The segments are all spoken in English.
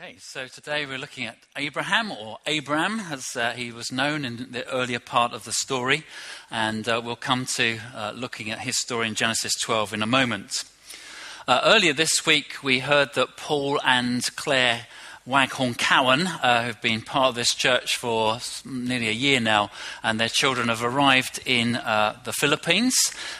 Okay, so today we're looking at Abraham, or Abram, as uh, he was known in the earlier part of the story, and uh, we'll come to uh, looking at his story in Genesis 12 in a moment. Uh, earlier this week, we heard that Paul and Claire Waghorn Cowan, uh, who've been part of this church for nearly a year now, and their children have arrived in uh, the Philippines.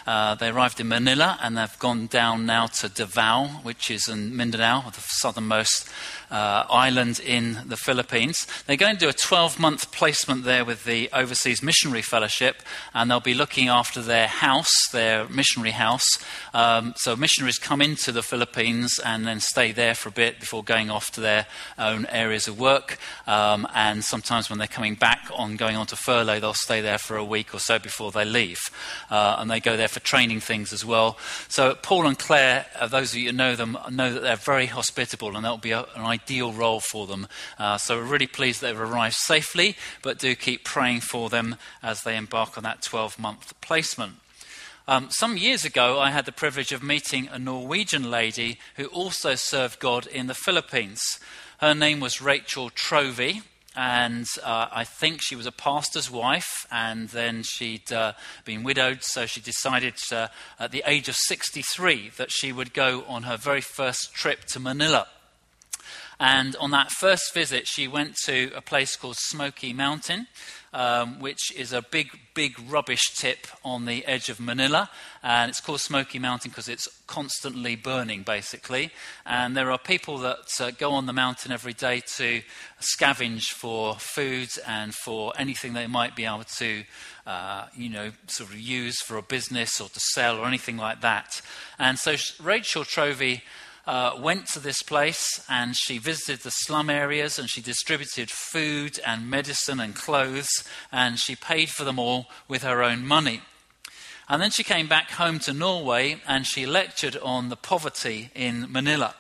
Uh, they arrived in Manila and they've gone down now to Davao, which is in Mindanao, the southernmost uh, island in the Philippines. They're going to do a 12 month placement there with the Overseas Missionary Fellowship, and they'll be looking after their house, their missionary house. Um, so missionaries come into the Philippines and then stay there for a bit before going off to their own areas of work. Um, and sometimes when they're coming back on going on to furlough, they'll stay there for a week or so before they leave. Uh, and they go there for training things as well. So Paul and Claire, uh, those of you who know them, know that they're very hospitable, and that'll be a, an ideal role for them. Uh, so we're really pleased they've arrived safely, but do keep praying for them as they embark on that 12 month placement. Um, some years ago, I had the privilege of meeting a Norwegian lady who also served God in the Philippines. Her name was Rachel Trovey, and uh, I think she was a pastor's wife, and then she'd uh, been widowed, so she decided uh, at the age of 63 that she would go on her very first trip to Manila. And on that first visit, she went to a place called Smoky Mountain, um, which is a big, big rubbish tip on the edge of Manila. And it's called Smoky Mountain because it's constantly burning, basically. And there are people that uh, go on the mountain every day to scavenge for food and for anything they might be able to, uh, you know, sort of use for a business or to sell or anything like that. And so Rachel Trovey uh, went to this place and she visited the slum areas and she distributed food and medicine and clothes and she paid for them all with her own money. And then she came back home to Norway and she lectured on the poverty in Manila.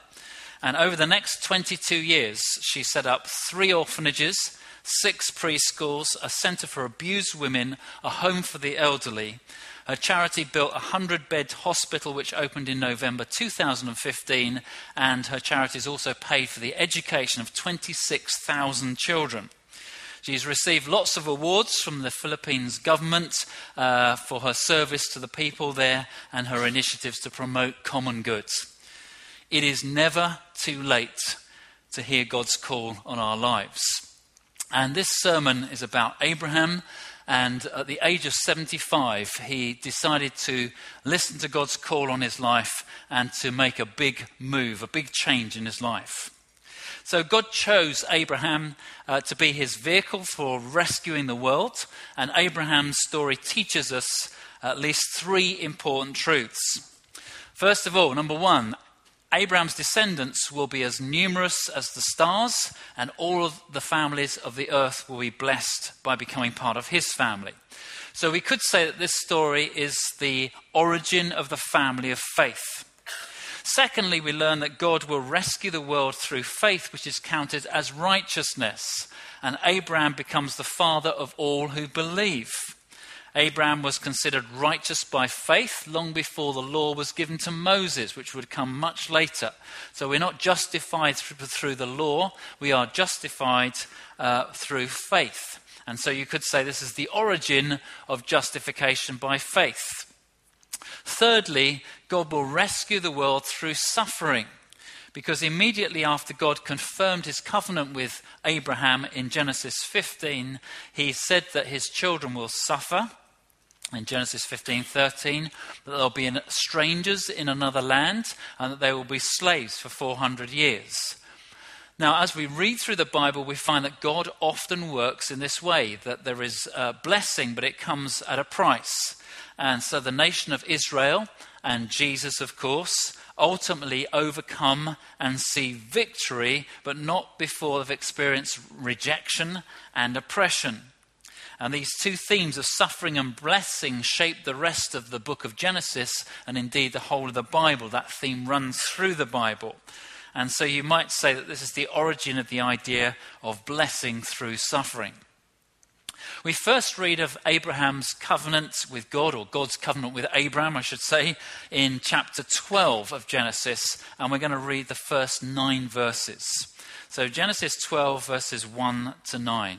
And over the next 22 years, she set up three orphanages, six preschools, a center for abused women, a home for the elderly, her charity built a 100 bed hospital which opened in November 2015, and her charities also paid for the education of 26,000 children. She's received lots of awards from the Philippines government uh, for her service to the people there and her initiatives to promote common goods. It is never too late to hear God's call on our lives. And this sermon is about Abraham and at the age of 75, he decided to listen to God's call on his life and to make a big move, a big change in his life. So God chose Abraham uh, to be his vehicle for rescuing the world. And Abraham's story teaches us at least three important truths. First of all, number one, Abraham's descendants will be as numerous as the stars, and all of the families of the earth will be blessed by becoming part of his family. So we could say that this story is the origin of the family of faith. Secondly, we learn that God will rescue the world through faith, which is counted as righteousness, and Abraham becomes the father of all who believe. Abraham was considered righteous by faith long before the law was given to Moses, which would come much later. So we're not justified through, the law, we are justified uh, through faith. And so you could say this is the origin of justification by faith. Thirdly, God will rescue the world through suffering. Because immediately after God confirmed his covenant with Abraham in Genesis 15, he said that his children will suffer. In Genesis 15:13, that they'll be strangers in another land and that they will be slaves for 400 years. Now, as we read through the Bible, we find that God often works in this way that there is a blessing, but it comes at a price. And so the nation of Israel and Jesus, of course, ultimately overcome and see victory, but not before they've experienced rejection and oppression. And these two themes of suffering and blessing shape the rest of the book of Genesis and indeed the whole of the Bible. That theme runs through the Bible. And so you might say that this is the origin of the idea of blessing through suffering. We first read of Abraham's covenant with God, or God's covenant with Abraham, I should say, in chapter 12 of Genesis, and we're going to read the first nine verses. So, Genesis 12, verses 1 to 9.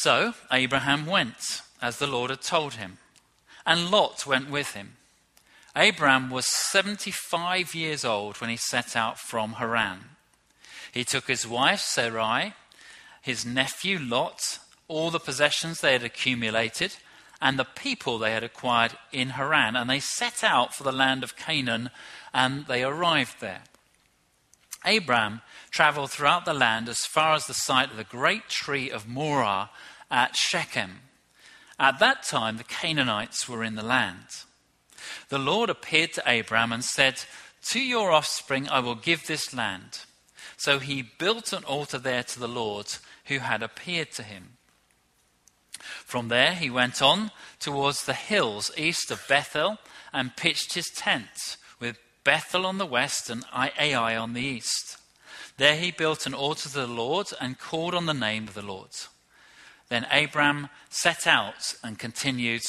So Abraham went, as the Lord had told him, and Lot went with him. Abraham was 75 years old when he set out from Haran. He took his wife Sarai, his nephew Lot, all the possessions they had accumulated, and the people they had acquired in Haran, and they set out for the land of Canaan, and they arrived there. Abraham traveled throughout the land as far as the site of the great tree of Moreh at Shechem. At that time, the Canaanites were in the land. The Lord appeared to Abraham and said, To your offspring I will give this land. So he built an altar there to the Lord who had appeared to him. From there he went on towards the hills east of Bethel and pitched his tent, with Bethel on the west and Ai on the east. There he built an altar to the Lord and called on the name of the Lord. Then Abram set out and continued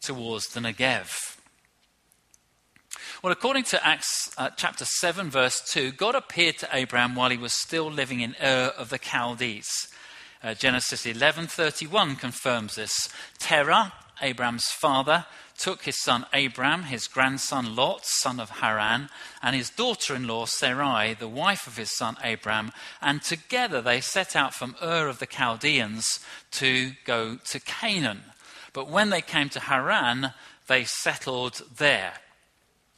towards the Negev. Well, according to Acts uh, chapter 7, verse 2, God appeared to Abraham while he was still living in Ur of the Chaldees. Uh, Genesis 11:31 confirms this. Terah, Abraham's father, took his son Abram, his grandson Lot, son of Haran, and his daughter-in-law Sarai, the wife of his son Abram, and together they set out from Ur of the Chaldeans to go to Canaan. But when they came to Haran, they settled there.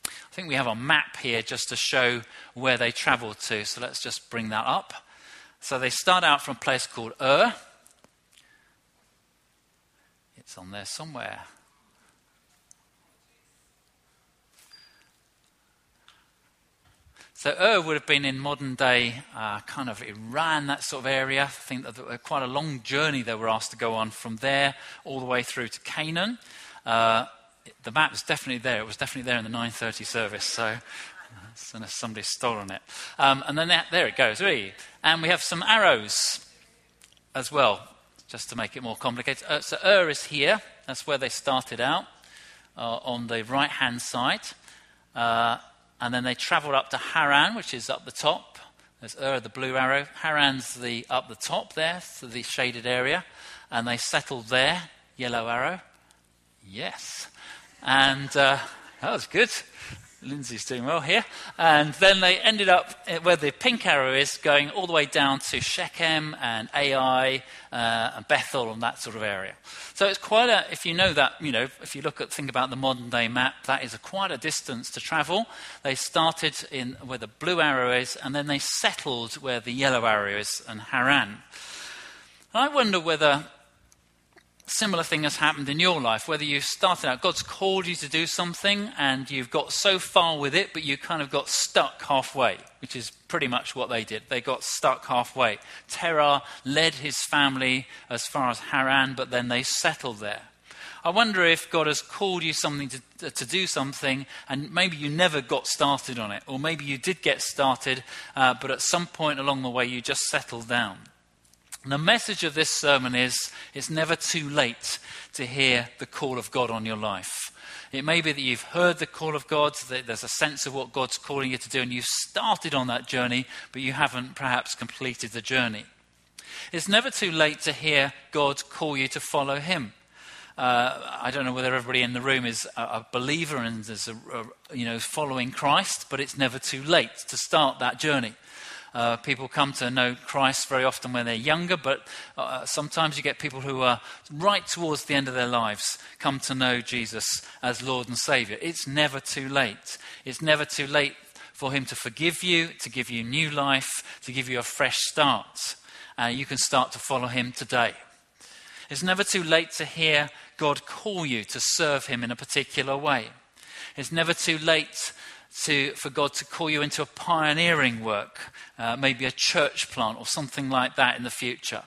I think we have a map here just to show where they traveled to. So let's just bring that up. So they start out from a place called Ur. It's on there somewhere. So Ur would have been in modern day uh, kind of Iran, that sort of area. I think that quite a long journey they were asked to go on from there all the way through to Canaan. Uh, the map is definitely there. It was definitely there in the 9:30 service. So, unless somebody's stolen it. Um, and then that, there it goes. And we have some arrows as well, just to make it more complicated. Uh, so Ur is here. That's where they started out uh, on the right-hand side. Uh, and then they travelled up to Haran, which is up the top. There's Ur, the blue arrow. Haran's the up the top there, so the shaded area. And they settled there, yellow arrow. Yes. And uh, that was good. Lindsay's doing well here. And then they ended up where the pink arrow is, going all the way down to Shechem and Ai uh, and Bethel and that sort of area. So it's quite a, if you know that, you know, if you look at, think about the modern day map, that is a quite a distance to travel. They started in where the blue arrow is, and then they settled where the yellow arrow is and Haran. I wonder whether similar thing has happened in your life, whether you've started out, God's called you to do something and you've got so far with it, but you kind of got stuck halfway, which is pretty much what they did. They got stuck halfway. Terah led his family as far as Haran, but then they settled there. I wonder if God has called you something to, to do something, and maybe you never got started on it, or maybe you did get started, uh, but at some point along the way you just settled down. The message of this sermon is it's never too late to hear the call of God on your life. It may be that you've heard the call of God, that there's a sense of what God's calling you to do, and you've started on that journey, but you haven't perhaps completed the journey. It's never too late to hear God call you to follow Him. Uh, I don't know whether everybody in the room is a, a believer and is a, a, you know following Christ, but it's never too late to start that journey. Uh, people come to know Christ very often when they're younger, but uh, sometimes you get people who are right towards the end of their lives come to know Jesus as Lord and Savior. It's never too late. It's never too late for Him to forgive you, to give you new life, to give you a fresh start. Uh, you can start to follow Him today. It's never too late to hear God call you to serve Him in a particular way. It's never too late to, for God to call you into a pioneering work, uh, maybe a church plant or something like that in the future.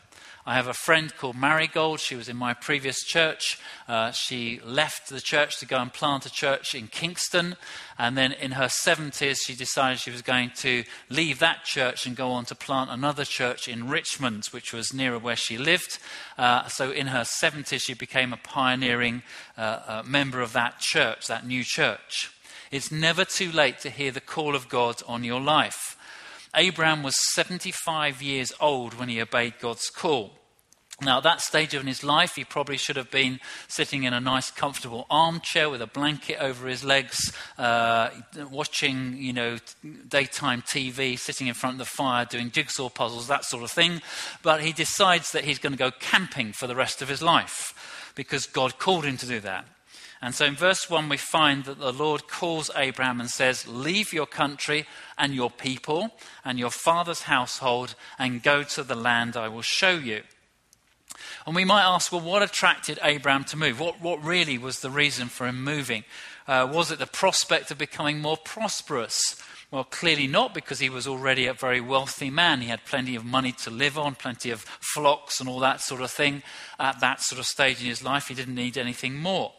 I have a friend called Marigold. She was in my previous church. Uh, she left the church to go and plant a church in Kingston. And then in her 70s, she decided she was going to leave that church and go on to plant another church in Richmond, which was nearer where she lived. Uh, so in her 70s, she became a pioneering uh, uh, member of that church, that new church. It's never too late to hear the call of God on your life. Abraham was 75 years old when he obeyed God's call. Now, at that stage of his life, he probably should have been sitting in a nice, comfortable armchair with a blanket over his legs, uh, watching, you know, daytime TV, sitting in front of the fire, doing jigsaw puzzles, that sort of thing. But he decides that he's going to go camping for the rest of his life because God called him to do that. And so in verse 1, we find that the Lord calls Abraham and says, Leave your country and your people and your father's household and go to the land I will show you. And we might ask, well, what attracted Abraham to move? What, what really was the reason for him moving? Uh, was it the prospect of becoming more prosperous? Well, clearly not, because he was already a very wealthy man. He had plenty of money to live on, plenty of flocks and all that sort of thing at that sort of stage in his life. He didn't need anything more.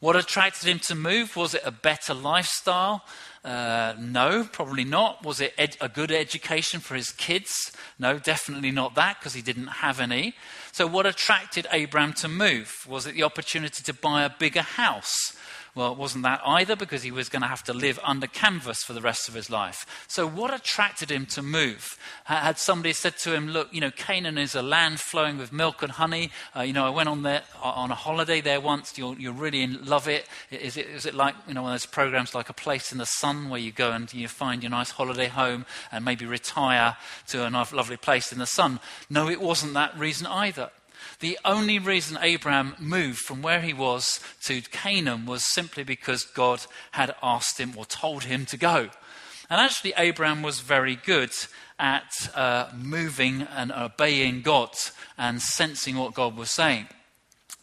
What attracted him to move? Was it a better lifestyle? Uh, no, probably not. Was it ed- a good education for his kids? No, definitely not that because he didn't have any. So, what attracted Abraham to move? Was it the opportunity to buy a bigger house? Well, it wasn't that either because he was going to have to live under canvas for the rest of his life. So, what attracted him to move? Had somebody said to him, Look, you know, Canaan is a land flowing with milk and honey. Uh, you know, I went on there on a holiday there once. You'll, you'll really love it. Is, it. is it like, you know, one of those programs like A Place in the Sun where you go and you find your nice holiday home and maybe retire to a lovely place in the sun? No, it wasn't that reason either. The only reason Abraham moved from where he was to Canaan was simply because God had asked him or told him to go. And actually, Abraham was very good at uh, moving and obeying God and sensing what God was saying.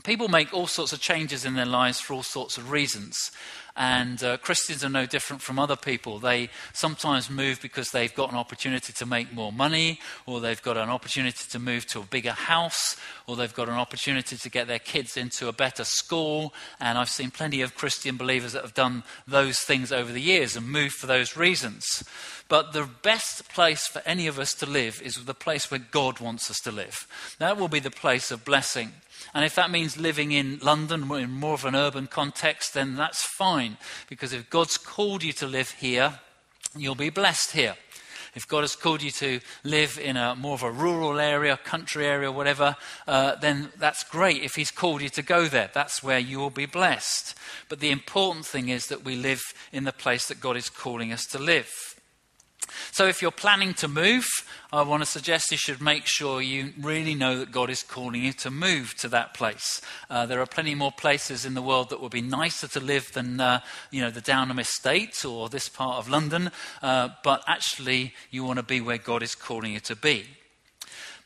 People make all sorts of changes in their lives for all sorts of reasons. And uh, Christians are no different from other people. They sometimes move because they've got an opportunity to make more money, or they've got an opportunity to move to a bigger house, or they've got an opportunity to get their kids into a better school. And I've seen plenty of Christian believers that have done those things over the years and moved for those reasons. But the best place for any of us to live is the place where God wants us to live. That will be the place of blessing. And if that means living in London in more of an urban context, then that's fine. Because if God's called you to live here, you'll be blessed here. If God has called you to live in a more of a rural area, country area, whatever, uh, then that's great. If He's called you to go there, that's where you will be blessed. But the important thing is that we live in the place that God is calling us to live. So, if you're planning to move, I want to suggest you should make sure you really know that God is calling you to move to that place. Uh, there are plenty more places in the world that would be nicer to live than, uh, you know, the Downham Estate or this part of London, uh, but actually, you want to be where God is calling you to be.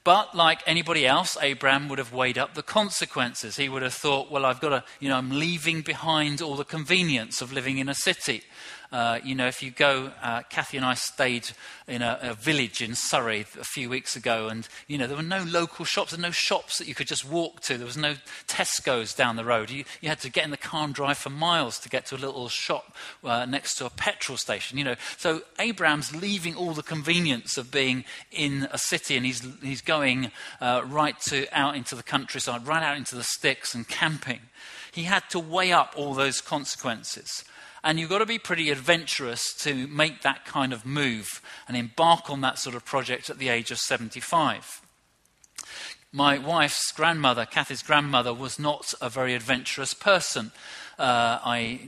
But like anybody else, Abraham would have weighed up the consequences. He would have thought, well, I've got to, you know, I'm leaving behind all the convenience of living in a city. Uh, you know, if you go, uh, Kathy and I stayed in a, a, village in Surrey a few weeks ago, and, you know, there were no local shops, and no shops that you could just walk to. There was no Tesco's down the road. You, you had to get in the car and drive for miles to get to a little shop uh, next to a petrol station, you know. So Abraham's leaving all the convenience of being in a city, and he's, he's going uh, right to, out into the countryside, right out into the sticks and camping. He had to weigh up all those consequences. And you've got to be pretty adventurous to make that kind of move and embark on that sort of project at the age of 75. My wife's grandmother, Kathy's grandmother, was not a very adventurous person. Uh, I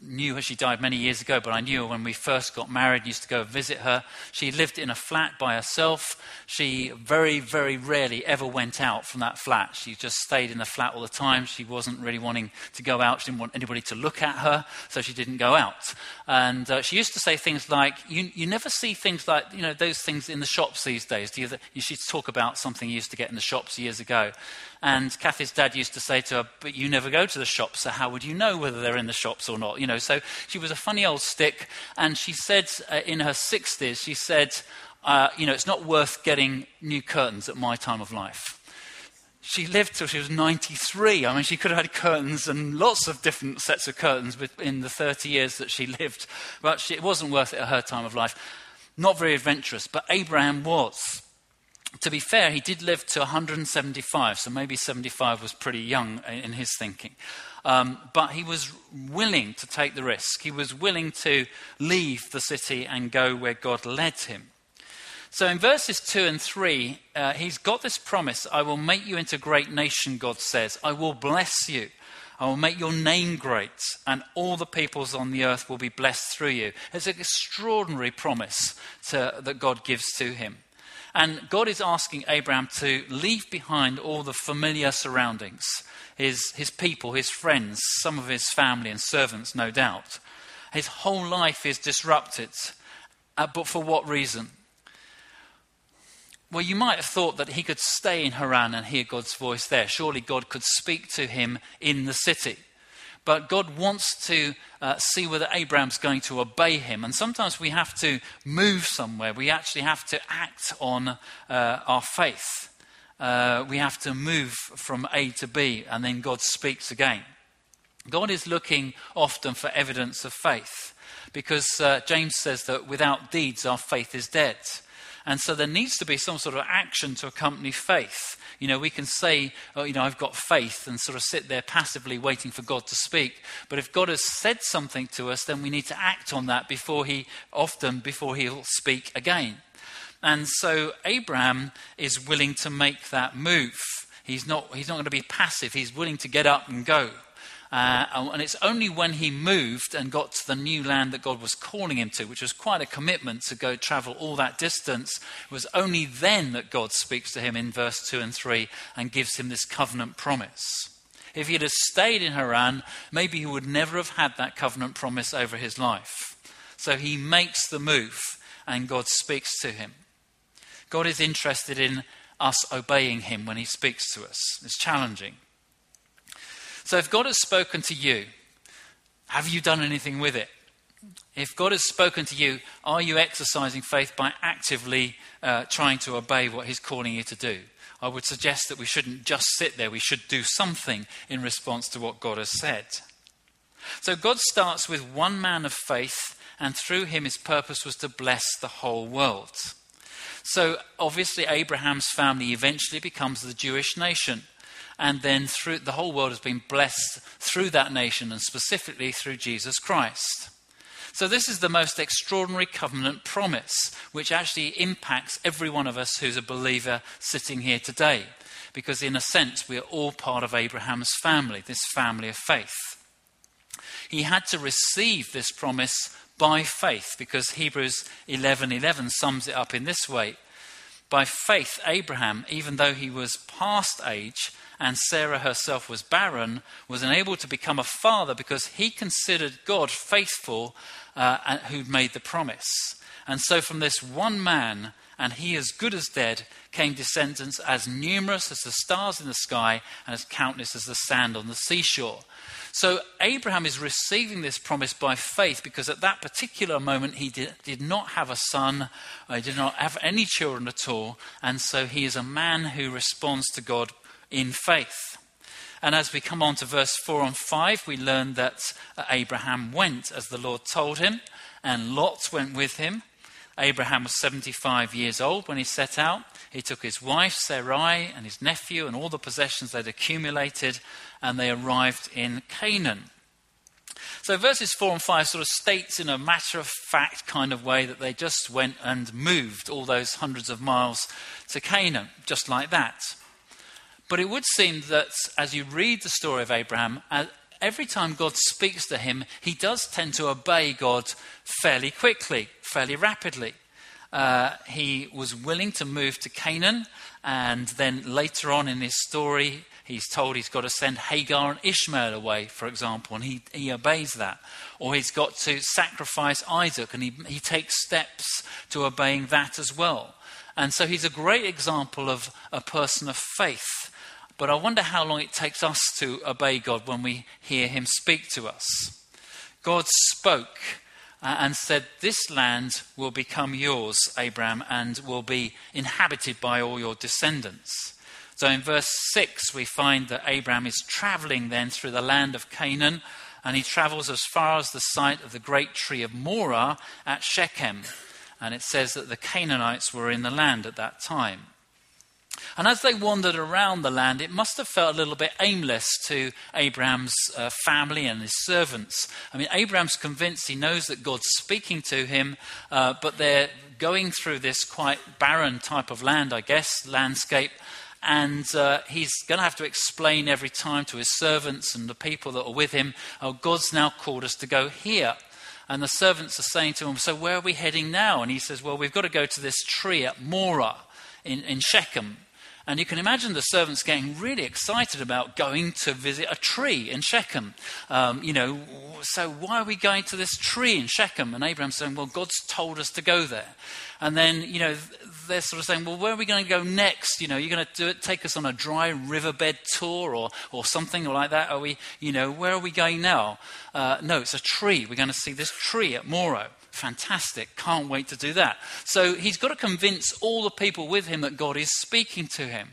knew her. She died many years ago, but I knew her when we first got married, used to go visit her. She lived in a flat by herself. She very, very rarely ever went out from that flat. She just stayed in the flat all the time. She wasn't really wanting to go out. She didn't want anybody to look at her, so she didn't go out. And uh, she used to say things like, you, you never see things like, you know, those things in the shops these days. You, you should talk about something you used to get in the shops years ago. And Kathy's dad used to say to her, but you never go to the shops, so how would you know whether they're in the shops or not? You know. So she was a funny old stick. And she said uh, in her 60s, she said, uh, you know, it's not worth getting new curtains at my time of life. She lived till she was 93. I mean, she could have had curtains and lots of different sets of curtains in the 30 years that she lived, but she, it wasn't worth it at her time of life. Not very adventurous, but Abraham was. To be fair, he did live to 175, so maybe 75 was pretty young in his thinking. Um, but he was willing to take the risk. He was willing to leave the city and go where God led him. So in verses 2 and 3, uh, he's got this promise I will make you into a great nation, God says. I will bless you. I will make your name great, and all the peoples on the earth will be blessed through you. It's an extraordinary promise to, that God gives to him. And God is asking Abraham to leave behind all the familiar surroundings his, his people, his friends, some of his family and servants, no doubt. His whole life is disrupted. Uh, but for what reason? Well, you might have thought that he could stay in Haran and hear God's voice there. Surely God could speak to him in the city. But God wants to uh, see whether Abraham's going to obey him. And sometimes we have to move somewhere. We actually have to act on uh, our faith. Uh, we have to move from A to B, and then God speaks again. God is looking often for evidence of faith because uh, James says that without deeds, our faith is dead. And so there needs to be some sort of action to accompany faith. You know, we can say, oh, you know, I've got faith and sort of sit there passively waiting for God to speak. But if God has said something to us, then we need to act on that before he, often before he'll speak again. And so Abraham is willing to make that move. He's not, he's not going to be passive. He's willing to get up and go. Uh, and it's only when he moved and got to the new land that God was calling him to, which was quite a commitment to go travel all that distance, it was only then that God speaks to him in verse 2 and 3 and gives him this covenant promise. If he had stayed in Haran, maybe he would never have had that covenant promise over his life. So he makes the move and God speaks to him. God is interested in us obeying him when he speaks to us. It's challenging. So if God has spoken to you, have you done anything with it? If God has spoken to you, are you exercising faith by actively uh, trying to obey what He's calling you to do? I would suggest that we shouldn't just sit there, we should do something in response to what God has said. So God starts with one man of faith, and through him, his purpose was to bless the whole world. So obviously, Abraham's family eventually becomes the Jewish nation and then through the whole world has been blessed through that nation and specifically through Jesus Christ. So, this is the most extraordinary covenant promise, which actually impacts every one of us who's a believer sitting here today. Because, in a sense, we are all part of Abraham's family, this family of faith. He had to receive this promise by faith, because Hebrews 11:11 sums it up in this way. By faith, Abraham, even though he was past age, and Sarah herself was barren, was unable to become a father because he considered God faithful uh, who'd made the promise. And so, from this one man, and he as good as dead, came descendants as numerous as the stars in the sky and as countless as the sand on the seashore. So Abraham is receiving this promise by faith because at that particular moment he did, did not have a son, he did not have any children at all, and so he is a man who responds to God in faith. And as we come on to verse 4 and 5, we learn that uh, Abraham went as the Lord told him, and Lot went with him. Abraham was 75 years old when he set out. He took his wife Sarai and his nephew and all the possessions they'd accumulated, and they arrived in Canaan. So verses 4 and 5 sort of states in a matter of fact kind of way that they just went and moved all those hundreds of miles to Canaan, just like that. But it would seem that as you read the story of Abraham, uh, every time God speaks to him, he does tend to obey God fairly quickly, fairly rapidly. Uh, he was willing to move to Canaan, and then later on in his story, he's told he's got to send Hagar and Ishmael away, for example, and he, he obeys that. Or he's got to sacrifice Isaac, and he, he takes steps to obeying that as well. And so he's a great example of a person of faith but I wonder how long it takes us to obey God when we hear Him speak to us. God spoke uh, and said, This land will become yours, Abraham, and will be inhabited by all your descendants. So in verse 6, we find that Abraham is traveling then through the land of Canaan, and he travels as far as the site of the great tree of Moreh at Shechem. And it says that the Canaanites were in the land at that time. And as they wandered around the land, it must have felt a little bit aimless to Abraham's uh, family and his servants. I mean, Abraham's convinced he knows that God's speaking to him, uh, but they're going through this quite barren type of land, I guess, landscape. And uh, he's going to have to explain every time to his servants and the people that are with him, oh, God's now called us to go here. And the servants are saying to him, So where are we heading now? And he says, Well, we've got to go to this tree at Moreh in, in Shechem. And you can imagine the servants getting really excited about going to visit a tree in Shechem. Um, you know, so why are we going to this tree in Shechem? And Abraham's saying, well, God's told us to go there. And then, you know, they're sort of saying, well, where are we going to go next? You know, you're going to do it, take us on a dry riverbed tour or, or something like that? Are we, you know, where are we going now? Uh, no, it's a tree. We're going to see this tree at Moreh. Fantastic. Can't wait to do that. So he's got to convince all the people with him that God is speaking to him.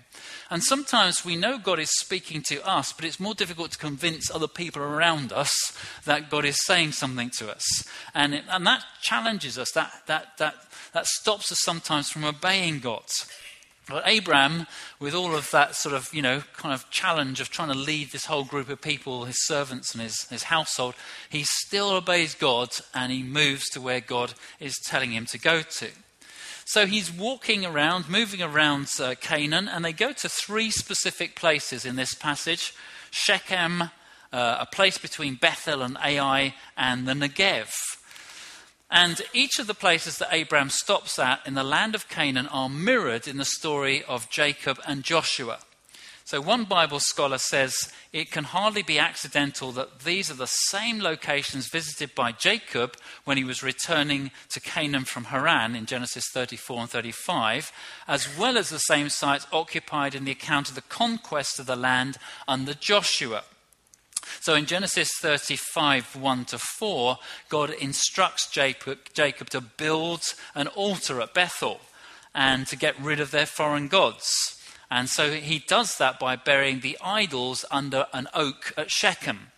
And sometimes we know God is speaking to us, but it's more difficult to convince other people around us that God is saying something to us. And, it, and that challenges us, that, that, that, that stops us sometimes from obeying God. But Abraham, with all of that sort of, you know, kind of challenge of trying to lead this whole group of people, his servants and his, his household, he still obeys God and he moves to where God is telling him to go to. So he's walking around, moving around uh, Canaan, and they go to three specific places in this passage Shechem, uh, a place between Bethel and Ai, and the Negev. And each of the places that Abraham stops at in the land of Canaan are mirrored in the story of Jacob and Joshua. So, one Bible scholar says it can hardly be accidental that these are the same locations visited by Jacob when he was returning to Canaan from Haran in Genesis 34 and 35, as well as the same sites occupied in the account of the conquest of the land under Joshua. So in Genesis 35, 1 to 4, God instructs Jacob, Jacob to build an altar at Bethel and to get rid of their foreign gods. And so he does that by burying the idols under an oak at Shechem.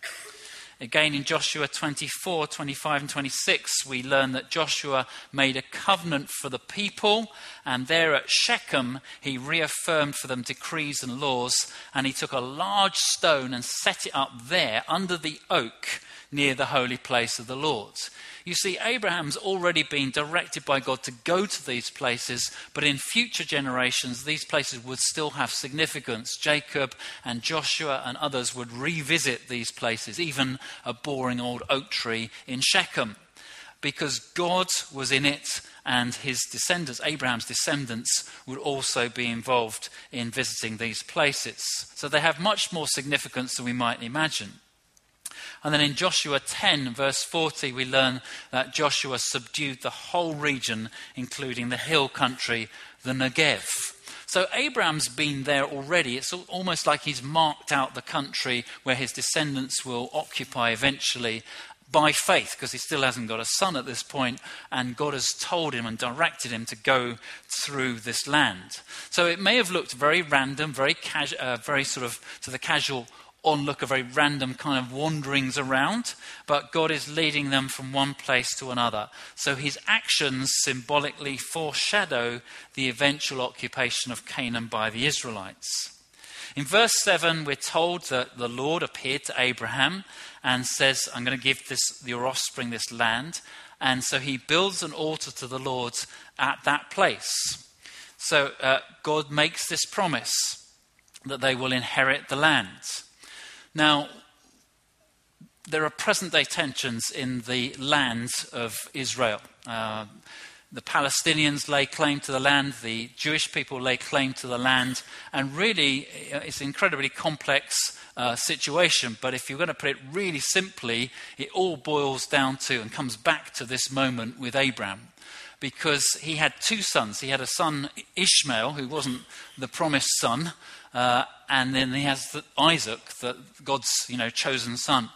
Again, in Joshua 24, 25, and 26, we learn that Joshua made a covenant for the people, and there at Shechem, he reaffirmed for them decrees and laws, and he took a large stone and set it up there under the oak near the holy place of the Lord. You see, Abraham's already been directed by God to go to these places, but in future generations, these places would still have significance. Jacob and Joshua and others would revisit these places, even a boring old oak tree in Shechem, because God was in it and his descendants, Abraham's descendants, would also be involved in visiting these places. So they have much more significance than we might imagine. And then in Joshua 10, verse 40, we learn that Joshua subdued the whole region, including the hill country, the Negev. So Abraham's been there already. It's almost like he's marked out the country where his descendants will occupy eventually by faith, because he still hasn't got a son at this point, and God has told him and directed him to go through this land. So it may have looked very random, very, casu- uh, very sort of to the casual onlooker, very random kind of wanderings around, but God is leading them from one place to another. So his actions symbolically foreshadow the eventual occupation of Canaan by the Israelites. In verse 7, we're told that the Lord appeared to Abraham and says, I'm going to give this, your offspring this land. And so he builds an altar to the Lord at that place. So uh, God makes this promise that they will inherit the land. Now, there are present day tensions in the land of Israel. Uh, the Palestinians lay claim to the land, the Jewish people lay claim to the land, and really uh, it's an incredibly complex uh, situation. But if you're going to put it really simply, it all boils down to and comes back to this moment with Abraham. Because he had two sons. He had a son, Ishmael, who wasn't the promised son, uh, and then he has the, Isaac, the, God's you know, chosen son.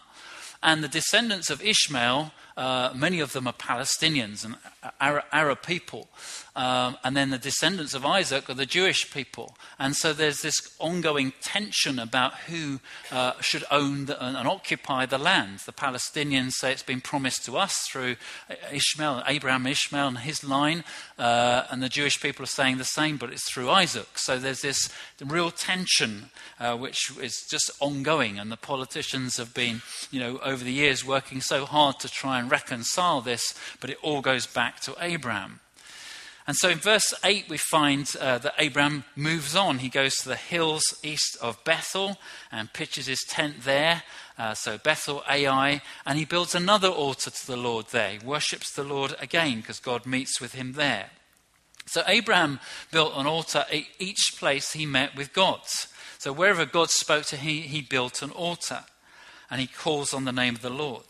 And the descendants of Ishmael, uh, many of them are Palestinians and Arab, people. Um, and then the descendants of Isaac are the Jewish people. And so there's this ongoing tension about who uh, should own the, and, and, occupy the land. The Palestinians say it's been promised to us through Ishmael, Abraham, Ishmael, and his line. Uh, and the Jewish people are saying the same, but it's through Isaac. So there's this real tension uh, which is just ongoing. And the politicians have been, you know, over the years working so hard to try and reconcile this, but it all goes back to Abraham. And so in verse 8, we find uh, that Abraham moves on. He goes to the hills east of Bethel and pitches his tent there. Uh, so Bethel, Ai, and he builds another altar to the Lord there. He worships the Lord again because God meets with him there. So Abraham built an altar at each place he met with God. So wherever God spoke to him, he, he built an altar and he calls on the name of the Lord.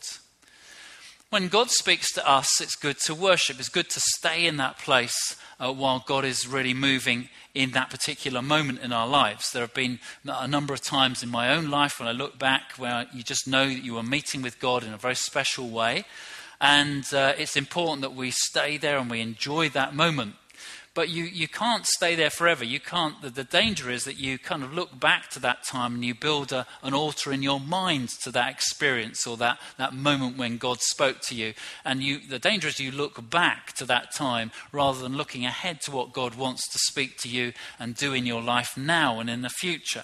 When God speaks to us, it's good to worship. It's good to stay in that place uh, while God is really moving in that particular moment in our lives. There have been a number of times in my own life when I look back where you just know that you are meeting with God in a very special way. And uh, it's important that we stay there and we enjoy that moment. But you, you can't stay there forever. You can't, the, the danger is that you kind of look back to that time and you build a, an altar in your mind to that experience or that, that moment when God spoke to you. And you, the danger is you look back to that time rather than looking ahead to what God wants to speak to you and do in your life now and in the future.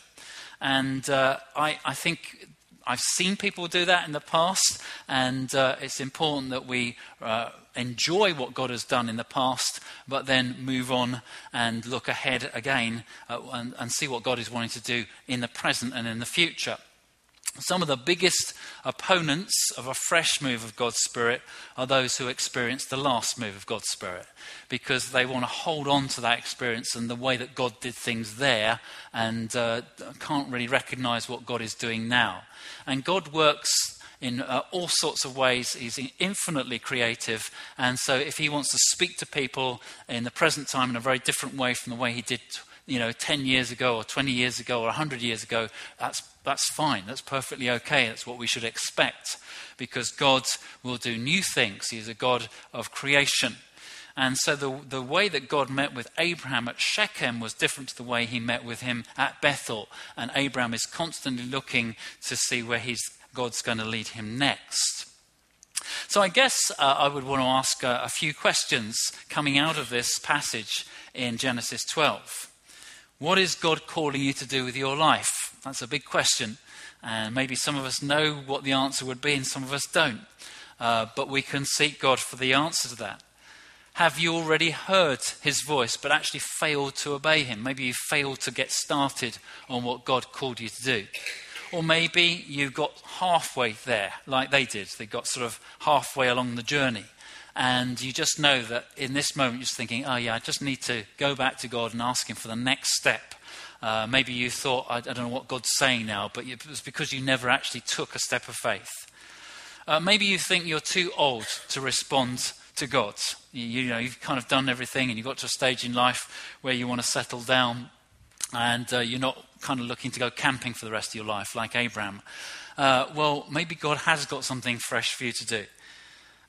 And uh, I, I think I've seen people do that in the past, and uh, it's important that we uh, enjoy what God has done in the past, but then move on and look ahead again uh, and, and see what God is wanting to do in the present and in the future. Some of the biggest opponents of a fresh move of God's Spirit are those who experience the last move of God's Spirit because they want to hold on to that experience and the way that God did things there and uh, can't really recognize what God is doing now. And God works in uh, all sorts of ways. He's infinitely creative. And so, if he wants to speak to people in the present time in a very different way from the way he did you know, 10 years ago or 20 years ago or 100 years ago, that's, that's fine. That's perfectly okay. That's what we should expect because God will do new things. He is a God of creation. And so the, the way that God met with Abraham at Shechem was different to the way he met with him at Bethel. And Abraham is constantly looking to see where God's going to lead him next. So I guess uh, I would want to ask uh, a few questions coming out of this passage in Genesis 12. What is God calling you to do with your life? That's a big question. And maybe some of us know what the answer would be, and some of us don't. Uh, but we can seek God for the answer to that. Have you already heard his voice, but actually failed to obey him? Maybe you failed to get started on what God called you to do. Or maybe you got halfway there, like they did. They got sort of halfway along the journey. And you just know that in this moment, you're just thinking, oh, yeah, I just need to go back to God and ask Him for the next step. Uh, maybe you thought, I, I, don't know what God's saying now, but it was because you never actually took a step of faith. Uh, maybe you think you're too old to respond to God. You, you, know, you've kind of done everything and you've got to a stage in life where you want to settle down and uh, you're not kind of looking to go camping for the rest of your life like Abraham. Uh, well, maybe God has got something fresh for you to do.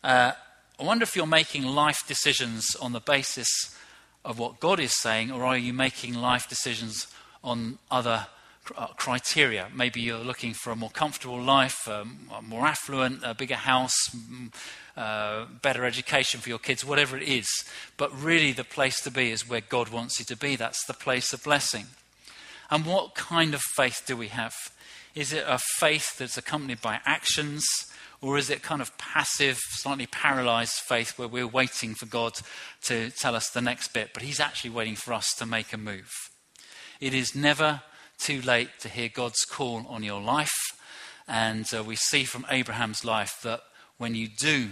Uh, I wonder if you're making life decisions on the basis of what God is saying, or are you making life decisions on other uh, criteria? Maybe you're looking for a more comfortable life, um, more affluent, a bigger house, uh, better education for your kids, whatever it is. But really, the place to be is where God wants you to be. That's the place of blessing. And what kind of faith do we have? Is it a faith that's accompanied by actions? Or is it kind of passive, slightly paralyzed faith where we're waiting for God to tell us the next bit, but He's actually waiting for us to make a move? It is never too late to hear God's call on your life. And uh, we see from Abraham's life that when you do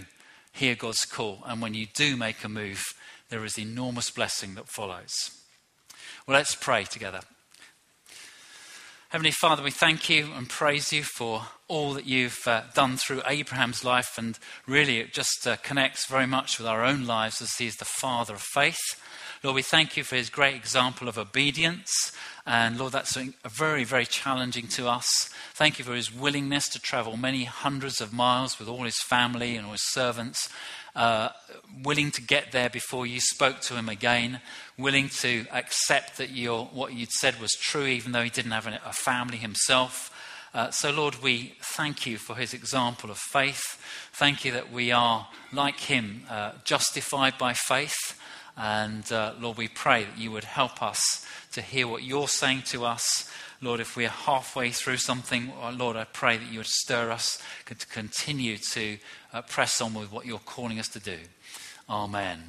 hear God's call and when you do make a move, there is enormous blessing that follows. Well, let's pray together. Heavenly Father, we thank you and praise you for all that you've uh, done through Abraham's life, and really it just uh, connects very much with our own lives as he is the father of faith. Lord, we thank you for his great example of obedience And Lord, that's very, very challenging to us. Thank you for his willingness to travel many hundreds of miles with all his family and all his servants, uh, willing to get there before you spoke to him again, willing to accept that your, what you'd said was true, even though he didn't have a family himself. Uh, so, Lord, we thank you for his example of faith. Thank you that we are, like him, uh, justified by faith. And uh, Lord, we pray that you would help us to hear what you're saying to us. Lord, if we are halfway through something, uh, Lord, I pray that you would stir us to continue to uh, press on with what you're calling us to do. Amen.